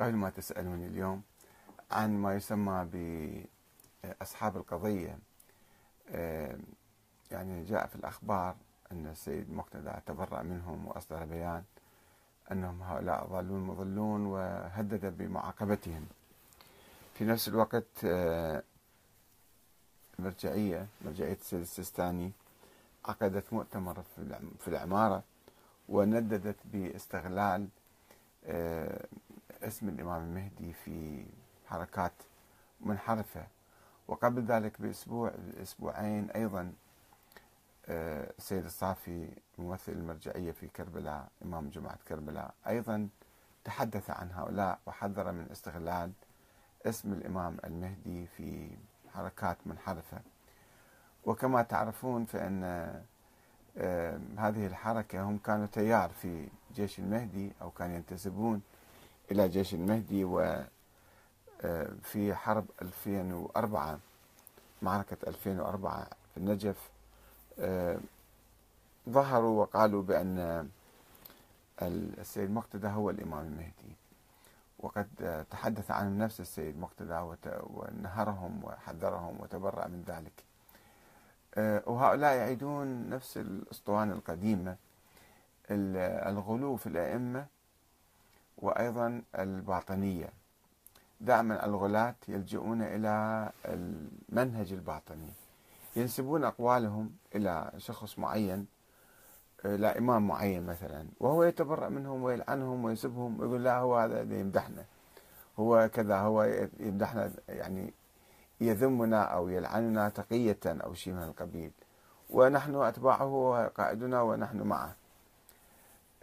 قبل ما تسألوني اليوم عن ما يسمى بأصحاب القضية. آه، يعني جاء في الأخبار أن السيد مقتدى تبرأ منهم وأصدر بيان أنهم هؤلاء ضالون مضلون وهدد بمعاقبتهم. في نفس الوقت آه، مرجعية مرجعية السيد السيستاني عقدت مؤتمر في العمارة ونددت باستغلال آه، اسم الإمام المهدي في حركات منحرفة. وقبل ذلك بأسبوع أسبوعين أيضا آه، السيد الصافي ممثل المرجعية في كربلاء إمام جماعة كربلاء أيضا تحدث عن هؤلاء وحذر من استغلال اسم الإمام المهدي في حركات منحرفة. وكما تعرفون فإن آه، هذه الحركة هم كانوا تيار في جيش المهدي أو كانوا ينتسبون إلى جيش المهدي وفي آه، حرب 2004 معركة 2004 في النجف آه، ظهروا وقالوا بأن السيد مقتدى هو الإمام المهدي. وقد تحدث عنهم نفس السيد مقتدى ونهرهم وحذرهم وتبرأ من ذلك. آه، وهؤلاء يعيدون نفس الأسطوانة القديمة الغلو في الأئمة وأيضا الباطنية. دائما الغلاة يلجؤون إلى المنهج الباطني. ينسبون أقوالهم إلى شخص معين إلى إمام معين مثلا وهو يتبرأ منهم ويلعنهم ويسبهم ويقول لا هو هذا يمدحنا. هو كذا هو يمدحنا يعني يذمنا أو يلعننا تقية أو شيء من القبيل. ونحن أتباعه وقائدنا ونحن معه.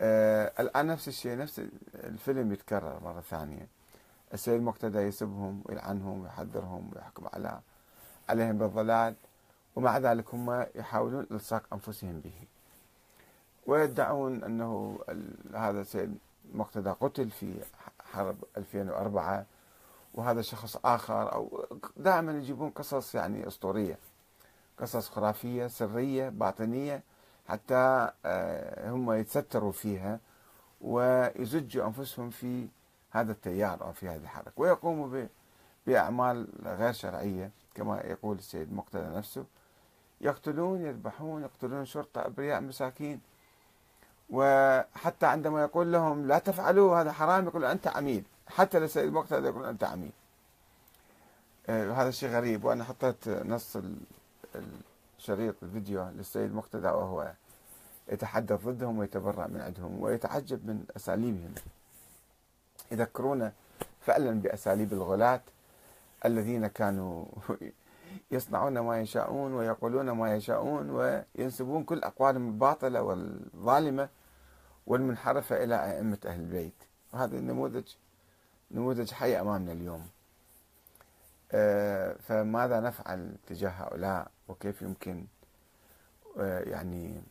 الآن نفس الشيء نفس الفيلم يتكرر مرة ثانية. السيد مقتدى يسبهم ويلعنهم ويحذرهم ويحكم على عليهم بالضلال ومع ذلك هم يحاولون إلصاق أنفسهم به. ويدعون أنه هذا السيد مقتدى قتل في حرب 2004 وهذا شخص آخر أو دائما يجيبون قصص يعني أسطورية. قصص خرافية سرية باطنية حتى آه، هم يتستروا فيها ويزجوا أنفسهم في هذا التيار أو في هذه الحركة. ويقوموا بأعمال غير شرعية كما يقول السيد مقتدى نفسه. يقتلون يذبحون يقتلون شرطة أبرياء مساكين. وحتى عندما يقول لهم لا تفعلوا هذا حرام يقول أنت عميل حتى للسيد مقتدى يقول أنت عميل آه هذا شيء غريب. وأنا حطيت نص الشريط الفيديو للسيد مقتدى وهو يتحدث ضدهم ويتبرأ من عندهم ويتعجب من أساليبهم. يذكرون فعلا بأساليب الغلاة الذين كانوا يصنعون ما يشاءون ويقولون ما يشاءون وينسبون كل أقوالهم الباطلة والظالمة والمنحرفة إلى أئمة أهل البيت. وهذا النموذج نموذج حي أمامنا اليوم. فماذا نفعل تجاه هؤلاء؟ وكيف يمكن آه، يعني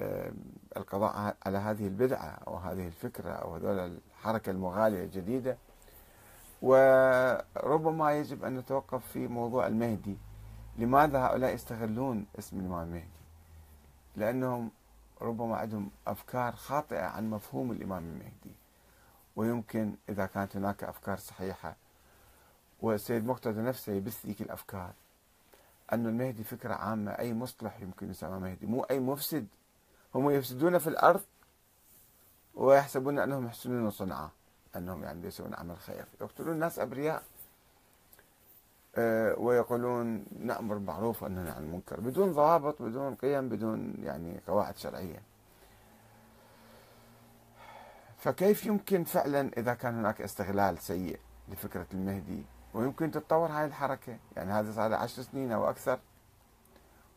آه، القضاء على هذه البدعة أو هذه الفكرة أو هذول الحركة المغالية الجديدة؟ وربما يجب أن نتوقف في موضوع المهدي. لماذا هؤلاء يستغلون اسم الإمام المهدي؟ لأنهم ربما عندهم أفكار خاطئة عن مفهوم الإمام المهدي. ويمكن إذا كانت هناك أفكار صحيحة والسيد مقتدى نفسه يبث ذيك الأفكار. أن المهدي فكرة عامة أي مصلح يمكن يسمى مهدي مو أي مفسد. هم يفسدون في الأرض ويحسبون أنهم يحسنون صنعا أنهم يعني يسوون عمل خير يقتلون الناس أبرياء أه ويقولون نأمر بالمعروف وننهى عن المنكر بدون ضوابط بدون قيم بدون يعني قواعد شرعية. فكيف يمكن فعلا إذا كان هناك استغلال سيء لفكرة المهدي؟ ويمكن تتطور هاي الحركة. يعني هذا صار عشر سنين أو أكثر.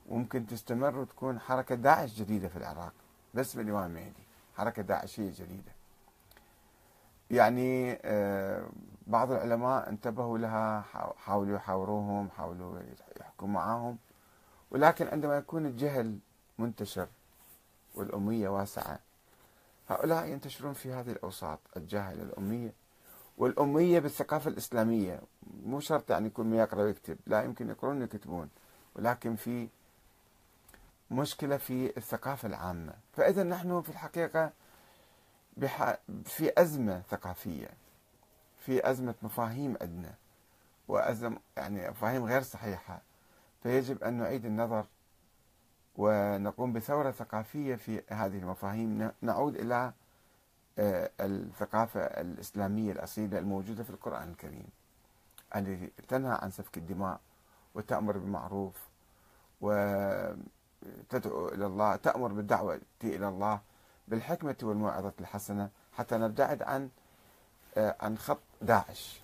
وممكن تستمر وتكون حركة داعش جديدة في العراق بس بالإمام المهدي حركة داعشية جديدة. يعني آه، بعض العلماء انتبهوا لها حاولوا يحاوروهم حاولوا يحكوا معاهم. ولكن عندما يكون الجهل منتشر والأمية واسعة هؤلاء ينتشرون في هذه الأوساط الجاهلة الأمية. والأمية بالثقافة الإسلامية مو شرط يعني يكون ما يقرأ ويكتب لا يمكن يقرون ويكتبون ولكن في مشكلة في الثقافة العامة. فإذا نحن في الحقيقة في أزمة ثقافية في أزمة مفاهيم عندنا وأزم يعني مفاهيم غير صحيحة. فيجب أن نعيد النظر ونقوم بثورة ثقافية في هذه المفاهيم نعود إلى الثقافة الإسلامية الأصيلة الموجودة في القرآن الكريم التي تنهى عن سفك الدماء وتأمر بالمعروف وتدعو إلى الله تأمر بالدعوة إلى الله بالحكمة والموعظة الحسنة حتى نبتعد عن آه، عن خط داعش.